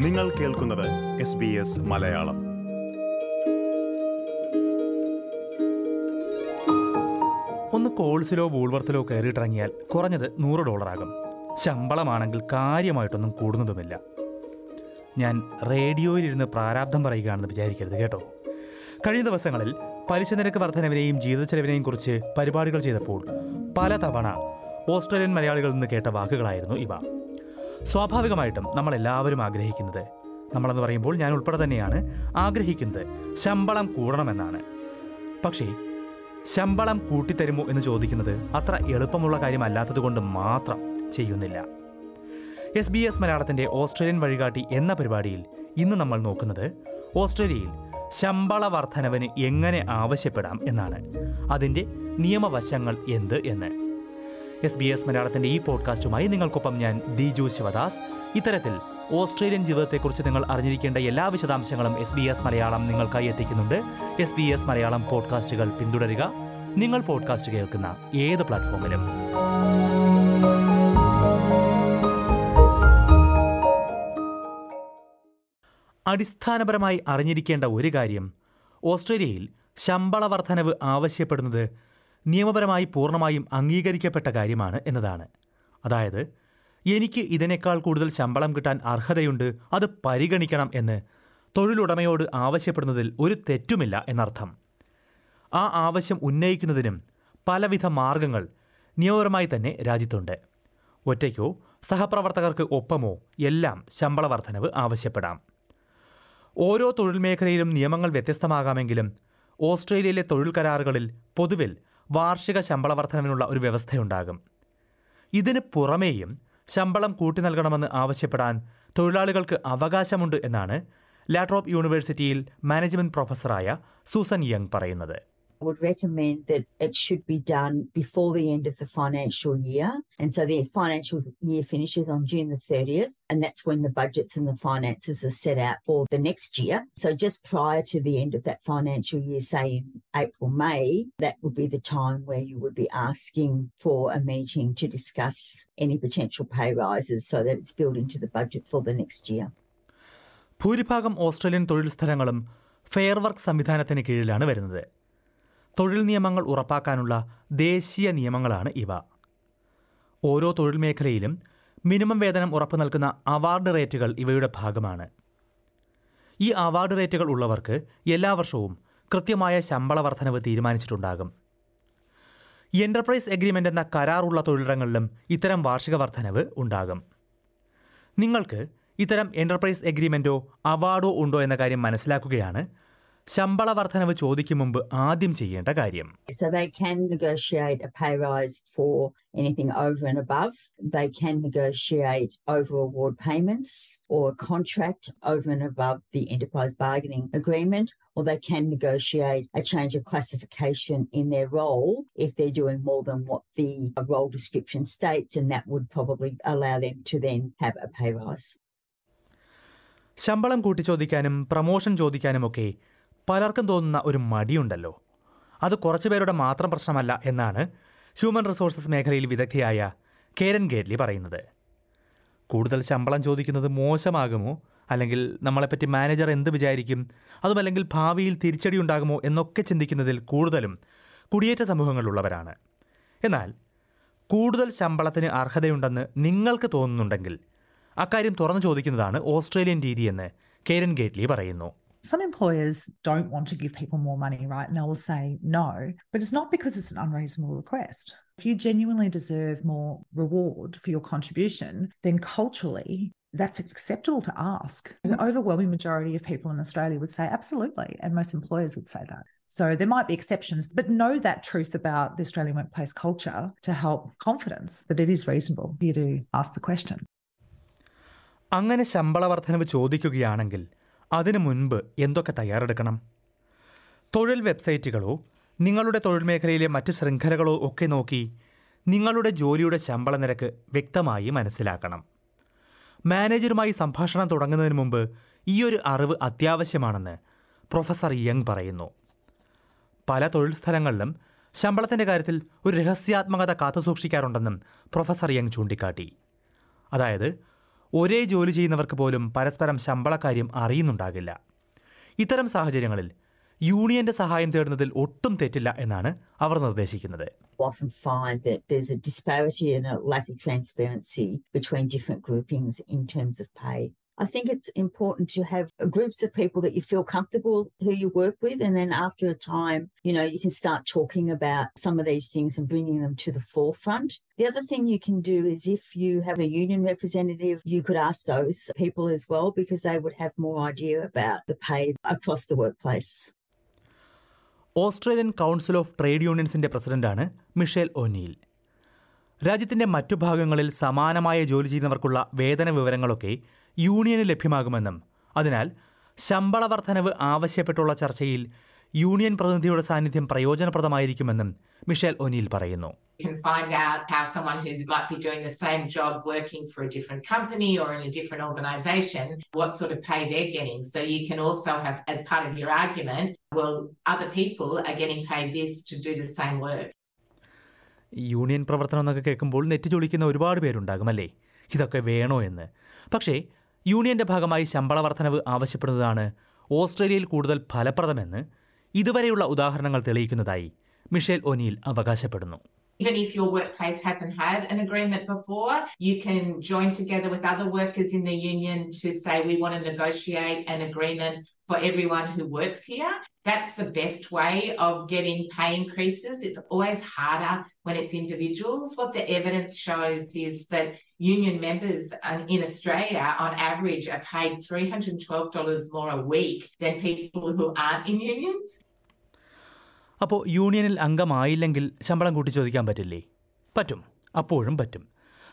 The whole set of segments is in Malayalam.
നിങ്ങൾ കേൾക്കുന്നത് എസ് ബി എസ് മലയാളം. ഒന്ന് കോൾസിലോ വൂൾവർത്തിലോ കയറിയിട്ടിറങ്ങിയാൽ കുറഞ്ഞത് നൂറ് ഡോളറാകും. ശമ്പളമാണെങ്കിൽ കാര്യമായിട്ടൊന്നും കൂടുന്നതുമില്ല. ഞാൻ റേഡിയോയിലിരുന്ന് പ്രാരാബ്ധം പറയുകയാണെന്ന് വിചാരിക്കരുത് കേട്ടോ. കഴിഞ്ഞ ദിവസങ്ങളിൽ പലിശ നിരക്ക് വർധനവിനെയും ജീവിത ചെലവിനെയും കുറിച്ച് പരിപാടികൾ ചെയ്തപ്പോൾ പലതവണ ഓസ്ട്രേലിയൻ മലയാളികളിൽ നിന്ന് കേട്ട വാക്കുകളായിരുന്നു ഇവ. സ്വാഭാവികമായിട്ടും നമ്മൾ എല്ലാവരും ആഗ്രഹിക്കുന്നത്. നമ്മളെന്ന് പറയുമ്പോൾ ഞാൻ ഉൾപ്പെടെ തന്നെയാണ് ആഗ്രഹിക്കുന്നത്. ശമ്പളം കൂടണമെന്നാണ്. പക്ഷേ ശമ്പളം കൂട്ടിത്തരുമോ എന്ന് ചോദിക്കുന്നത് അത്ര എളുപ്പമുള്ള കാര്യമല്ലാത്തതുകൊണ്ട് മാത്രം ചെയ്യുന്നില്ല. എസ് ബി എസ് മലയാളത്തിന്റെ ഓസ്ട്രേലിയൻ വഴികാട്ടി എന്ന പരിപാടിയിൽ ഇന്ന് നമ്മൾ നോക്കുന്നത് ഓസ്ട്രേലിയയിൽ ശമ്പള വർധനവിന് എങ്ങനെ ആവശ്യപ്പെടാം എന്നാണ്. അതിന്റെ നിയമവശങ്ങൾ എന്ത് എന്ന്. എസ് ബി എസ് മലയാളത്തിന്റെ ഈ പോഡ്കാസ്റ്റുമായി നിങ്ങൾക്കൊപ്പം ഞാൻ ദിജു ശിവദാസ്. ഇത്തരത്തിൽ ഓസ്ട്രേലിയൻ ജീവിതത്തെക്കുറിച്ച് നിങ്ങൾ അറിഞ്ഞിരിക്കേണ്ട എല്ലാ വിശദാംശങ്ങളും എസ് ബി എസ് മലയാളം നിങ്ങൾക്കായി എത്തിക്കുന്നുണ്ട്. എസ് ബി എസ് മലയാളം പോഡ്കാസ്റ്റുകൾ പിന്തുടരുക. നിങ്ങൾ പോഡ്കാസ്റ്റ് കേൾക്കുന്ന ഏത് പ്ലാറ്റ്ഫോമിലും. അടിസ്ഥാനപരമായി അറിഞ്ഞിരിക്കേണ്ട ഒരു കാര്യം ഓസ്ട്രേലിയയിൽ ശമ്പള വർധനവ് ആവശ്യപ്പെടുന്നത് നിയമപരമായി പൂർണമായും അംഗീകരിക്കപ്പെട്ട കാര്യമാണ് എന്നതാണ്. അതായത് എനിക്ക് ഇതിനേക്കാൾ കൂടുതൽ ശമ്പളം കിട്ടാൻ അർഹതയുണ്ട് അത് പരിഗണിക്കണം എന്ന് തൊഴിലുടമയോട് ആവശ്യപ്പെടുന്നതിൽ ഒരു തെറ്റുമില്ല എന്നർത്ഥം. ആ ആവശ്യം ഉന്നയിക്കുന്നതിനും പലവിധ മാർഗങ്ങൾ നിയമപരമായി തന്നെ രാജ്യത്തുണ്ട്. ഒറ്റയ്ക്കോ സഹപ്രവർത്തകർക്ക് ഒപ്പമോ എല്ലാം ശമ്പള വർധനവ് ആവശ്യപ്പെടാം. ഓരോ തൊഴിൽ മേഖലയിലും നിയമങ്ങൾ വ്യത്യസ്തമാകാമെങ്കിലും ഓസ്ട്രേലിയയിലെ തൊഴിൽ കരാറുകളിൽ പൊതുവിൽ വാർഷിക ശമ്പള വർധനവിനുള്ള ഒരു വ്യവസ്ഥയുണ്ടാകും. ഇതിന് പുറമേയും ശമ്പളം കൂട്ടി നൽകണമെന്ന് ആവശ്യപ്പെടാൻ തൊഴിലാളികൾക്ക് അവകാശമുണ്ട് എന്നാണ് ലാട്രോപ്പ് യൂണിവേഴ്സിറ്റിയിൽ മാനേജ്മെന്റ് പ്രൊഫസറായ സൂസൻ യങ് പറയുന്നത്. would recommend that it should be done before the end of the financial year. And so the financial year finishes on June the 30th, and that's when the budgets and the finances are set out for the next year. So just prior to the end of that financial year, say in April, May, that would be the time where you would be asking for a meeting to discuss any potential pay rises so that it's built into the budget for the next year. ഭൂരിഭാഗം ഓസ്ട്രേലിയൻ തൊഴിൽ സ്ഥലങ്ങളും ഫെയർ വർക്ക് സംവിധാനത്തിന് കീഴിലാണ് വരുന്നത് തൊഴിൽ നിയമങ്ങൾ ഉറപ്പാക്കാനുള്ള ദേശീയ നിയമങ്ങളാണ് ഇവ. ഓരോ തൊഴിൽ മേഖലയിലും മിനിമം വേതനം ഉറപ്പു നൽകുന്ന അവാർഡ് റേറ്റുകൾ ഇവയുടെ ഭാഗമാണ്. ഈ അവാർഡ് റേറ്റുകൾ ഉള്ളവർക്ക് എല്ലാ വർഷവും കൃത്യമായ ശമ്പള വർധനവ് തീരുമാനിച്ചിട്ടുണ്ടാകും. എന്റർപ്രൈസ് എഗ്രിമെന്റ് എന്ന കരാറുള്ള തൊഴിലിടങ്ങളിലും ഇത്തരം വാർഷിക വർധനവ് ഉണ്ടാകും. നിങ്ങൾക്ക് ഇത്തരം എന്റർപ്രൈസ് എഗ്രിമെന്റോ അവാർഡോ ഉണ്ടോ എന്ന കാര്യം മനസ്സിലാക്കുകയാണ് ശമ്പള വർധനവ് ചോദിക്കും മുമ്പ് ആദ്യം ചെയ്യേണ്ട കാര്യം So they can negotiate a pay rise for anything over and above. They can negotiate over award payments or a contract over and above the enterprise bargaining agreement, or they can negotiate a change of classification in their role if they're doing more than what the role description states, and that would probably allow them to then have a pay rise. ശമ്പളം കൂട്ടിച്ചോദിക്കാനും പ്രമോഷൻ ചോദിക്കാനുമൊക്കെ പലർക്കും തോന്നുന്ന ഒരു മടിയുണ്ടല്ലോ. അത് കുറച്ചുപേരുടെ മാത്രം പ്രശ്നമല്ല എന്നാണ് ഹ്യൂമൻ റിസോഴ്സസ് മേഖലയിൽ വിദഗ്ധയായ കേരൻ ഗേറ്റ്ലി പറയുന്നത്. കൂടുതൽ ശമ്പളം ചോദിക്കുന്നത് മോശമാകുമോ? അല്ലെങ്കിൽ നമ്മളെപ്പറ്റി മാനേജർ എന്ത് വിചാരിക്കും? അതുമല്ലെങ്കിൽ ഭാവിയിൽ തിരിച്ചടി ഉണ്ടാകുമോ എന്നൊക്കെ ചിന്തിക്കുന്നതിൽ കൂടുതലും കുടിയേറ്റ സമൂഹങ്ങളിലുള്ളവരാണ് എന്നാൽ കൂടുതൽ ശമ്പളത്തിന് അർഹതയുണ്ടെന്ന് നിങ്ങൾക്ക് തോന്നുന്നുണ്ടെങ്കിൽ അക്കാര്യം തുറന്നു ചോദിക്കുന്നതാണ് ഓസ്ട്രേലിയൻ രീതിയെന്ന് കേരൻ ഗേറ്റ്ലി പറയുന്നു. Some employers don't want to give people more money, right? And they will say no, but it's not because it's an unreasonable request. If you genuinely deserve more reward for your contribution, then culturally, that's acceptable to ask. The overwhelming majority of people in Australia would say absolutely, and most employers would say that. So there might be exceptions, but know that truth about the Australian workplace culture to help confidence that it is reasonable for you to ask the question. അങ്ങനെ ശമ്പള വർധനവ് ചോദിക്കുകയാണെങ്കിൽ അതിനു മുൻപ് എന്തൊക്കെ തയ്യാറെടുക്കണം? തൊഴിൽ വെബ്സൈറ്റുകളോ നിങ്ങളുടെ തൊഴിൽ മേഖലയിലെ മറ്റ് ശൃംഖലകളോ ഒക്കെ നോക്കി നിങ്ങളുടെ ജോലിയുടെ ശമ്പള നിരക്ക് വ്യക്തമായി മനസ്സിലാക്കണം. മാനേജറുമായി സംഭാഷണം തുടങ്ങുന്നതിന് മുമ്പ് ഒരു അറിവ് അത്യാവശ്യമാണെന്ന് പ്രൊഫസർ യങ് പറയുന്നു. പല തൊഴിൽ സ്ഥലങ്ങളിലും ശമ്പളത്തിന്റെ കാര്യത്തിൽ ഒരു രഹസ്യാത്മകത കാത്തുസൂക്ഷിക്കാറുണ്ടെന്നും പ്രൊഫസർ യങ് ചൂണ്ടിക്കാട്ടി. അതായത് ഒരേ ജോലി ചെയ്യുന്നവർക്ക് പോലും പരസ്പരം ശമ്പളക്കാര്യം അറിയുന്നുണ്ടാകില്ല ഇത്തരം സാഹചര്യങ്ങളിൽ യൂണിയന്റെ സഹായം തേടുന്നതിൽ ഒട്ടും തെറ്റില്ല എന്നാണ് അവർ നിർദ്ദേശിക്കുന്നത്. I think it's important to have groups of people that you feel comfortable who you work with. And then after a time, you know, you can start talking about some of these things and bringing them to the forefront. The other thing you can do is if you have a union representative, you could ask those people as well because they would have more idea about the pay across the workplace. Australian council of trade യൂണിയൻസിന്റെ പ്രസിഡന്റാണ് മിഷേൽ ഒനീൽ രാജ്യത്തിന്റെ മറ്റു ഭാഗങ്ങളിൽ സമാനമായ ജോലി ചെയ്യുന്നവർക്കുള്ള വേതന വിവരങ്ങളൊക്കെ യൂണിയന് ലഭ്യമാകുമെന്നും അതിനാൽ ശമ്പള വർധനവ് ആവശ്യപ്പെട്ടുള്ള ചർച്ചയിൽ യൂണിയൻ പ്രതിനിധിയുടെ സാന്നിധ്യം പ്രയോജനപ്രദമായിരിക്കുമെന്നും മിഷേൽ ഒനീൽ പറയുന്നു. യൂണിയൻ പ്രവർത്തനം എന്നൊക്കെ കേൾക്കുമ്പോൾ നെറ്റ് ചൊളിക്കുന്ന ഒരുപാട് പേരുണ്ടാകും അല്ലേ? ഇതൊക്കെ യൂണിയന്റെ ഭാഗമായി ശമ്പള വർധനവ് ആവശ്യപ്പെടുന്നതാണ് ഓസ്ട്രേലിയയിൽ കൂടുതൽ ഫലപ്രദമെന്ന് ഇതുവരെയുള്ള ഉദാഹരണങ്ങൾ തെളിയിക്കുന്നതായി മിഷേൽ ഒനീൽ അവകാശപ്പെടുന്നു. Even if your workplace hasn't had an agreement before, you can join together with other workers in the union to say we want to negotiate an agreement for everyone who works here. That's the best way of getting pay increases. It's always harder when it's individuals. What the evidence shows is that union members um, in Australia, on average, are paid $312 more a week than people who aren't in unions. അപ്പോൾ യൂണിയനിൽ അംഗമായില്ലെങ്കിൽ ശമ്പളം കൂട്ടി ചോദിക്കാൻ പറ്റില്ലേ? പറ്റും. അപ്പോഴും പറ്റും.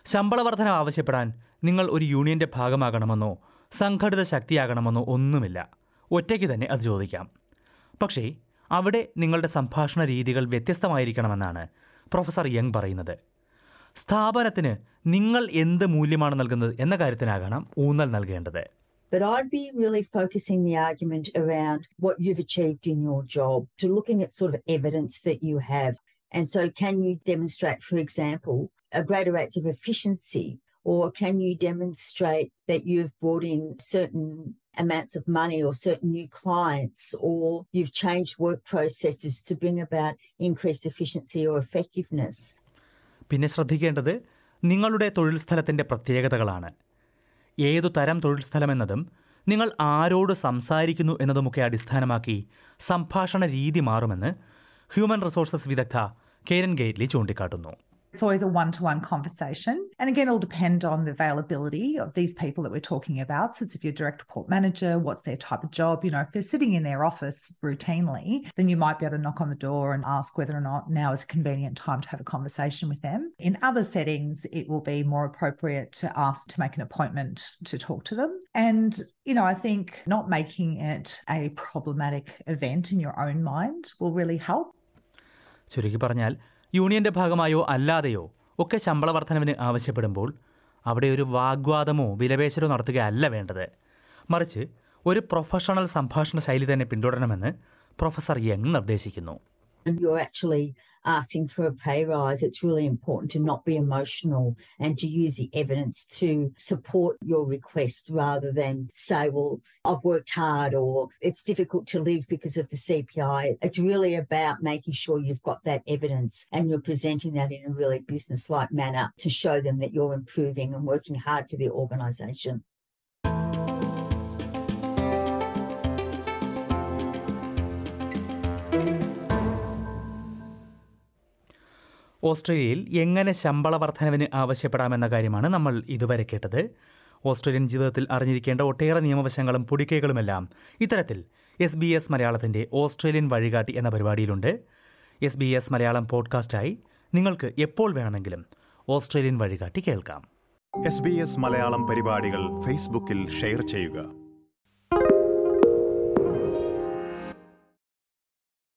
ശമ്പള വർധന ആവശ്യപ്പെടാൻ നിങ്ങൾ ഒരു യൂണിയന്റെ ഭാഗമാകണമെന്നോ സംഘടിത ശക്തിയാകണമെന്നോ ഒന്നുമില്ല. ഒറ്റയ്ക്ക് തന്നെ അത് ചോദിക്കാം. പക്ഷേ അവിടെ നിങ്ങളുടെ സംഭാഷണ രീതികൾ വ്യത്യസ്തമായിരിക്കണമെന്നാണ് പ്രൊഫസർ യങ് പറയുന്നത്. സ്ഥാപനത്തിന് നിങ്ങൾ എന്ത് മൂല്യമാണ് നൽകുന്നത് എന്ന കാര്യത്തിനാകണം ഊന്നൽ നൽകേണ്ടത്. But I'd be really focusing the argument around what you've achieved in your job, to looking at sort of evidence that you have. And so, can you demonstrate, for example, a greater rates of efficiency? Or can you demonstrate that you've brought in certain amounts of money or certain new clients, or you've changed work processes to bring about increased efficiency or effectiveness? പിന്നെ ശ്രദ്ധിക്കേണ്ടത് നിങ്ങളുടെ തൊഴിൽ സ്ഥലത്തിൻ്റെ പ്രത്യേകതകളാണ് ഏതു തരം തൊഴിൽ സ്ഥലമെന്നതും നിങ്ങൾ ആരോട് സംസാരിക്കുന്നു എന്നതുമൊക്കെ അടിസ്ഥാനമാക്കി സംഭാഷണ രീതി മാറുമെന്ന് ഹ്യൂമൻ റിസോഴ്സസ് വിദഗ്ധ കേരൻ ഗെയ്റ്റ്ലി ചൂണ്ടിക്കാട്ടുന്നു. It's always a one to one conversation. And again, it'll depend on the availability of these people that we're talking about. So, it's if you're direct report manager, what's their type of job? You know, if they're sitting in their office routinely, then you might be able to knock on the door and ask whether or not now is a convenient time to have a conversation with them. In other settings, it will be more appropriate to ask to make an appointment to talk to them. And, you know, I think not making it a problematic event in your own mind will really help. ചുരുക്കി പറഞ്ഞാൽ യൂണിയന്റെ ഭാഗമായോ അല്ലാതെയോ ഒക്കെ ശമ്പള വർധനവിന് ആവശ്യപ്പെടുമ്പോൾ അവിടെ ഒരു വാഗ്വാദമോ വിലപേശലോ നടത്തുകയല്ല വേണ്ടത്. മറിച്ച് ഒരു പ്രൊഫഷണൽ സംഭാഷണ ശൈലി തന്നെ പിന്തുടരണമെന്ന് പ്രൊഫസർ യങ് നിർദ്ദേശിക്കുന്നു. You're actually asking for a pay rise, it's really important to not be emotional and to use the evidence to support your request rather than say, well, I've worked hard or it's difficult to live because of the CPI. It's really about making sure you've got that evidence and you're presenting that in a really business like manner to show them that you're improving and working hard for the organisation. ഓസ്ട്രേലിയയിൽ എങ്ങനെ ശമ്പള വർധനവിന് ആവശ്യപ്പെടാമെന്ന കാര്യമാണ് നമ്മൾ ഇതുവരെ കേട്ടത്. ഓസ്ട്രേലിയൻ ജീവിതത്തിൽ അറിഞ്ഞിരിക്കേണ്ട ഒട്ടേറെ നിയമവശങ്ങളും പൊടിക്കൈകളുമെല്ലാം ഇത്തരത്തിൽ എസ് ബി എസ് മലയാളത്തിന്റെ ഓസ്ട്രേലിയൻ വഴികാട്ടി എന്ന പരിപാടിയിലുണ്ട്. എസ് ബി എസ് മലയാളം പോഡ്കാസ്റ്റായി നിങ്ങൾക്ക് എപ്പോൾ വേണമെങ്കിലും ഓസ്ട്രേലിയൻ വഴികാട്ടി കേൾക്കാം. എസ് ബി എസ് മലയാളം പരിപാടികൾ ഫേസ്ബുക്കിൽ ഷെയർ ചെയ്യുക.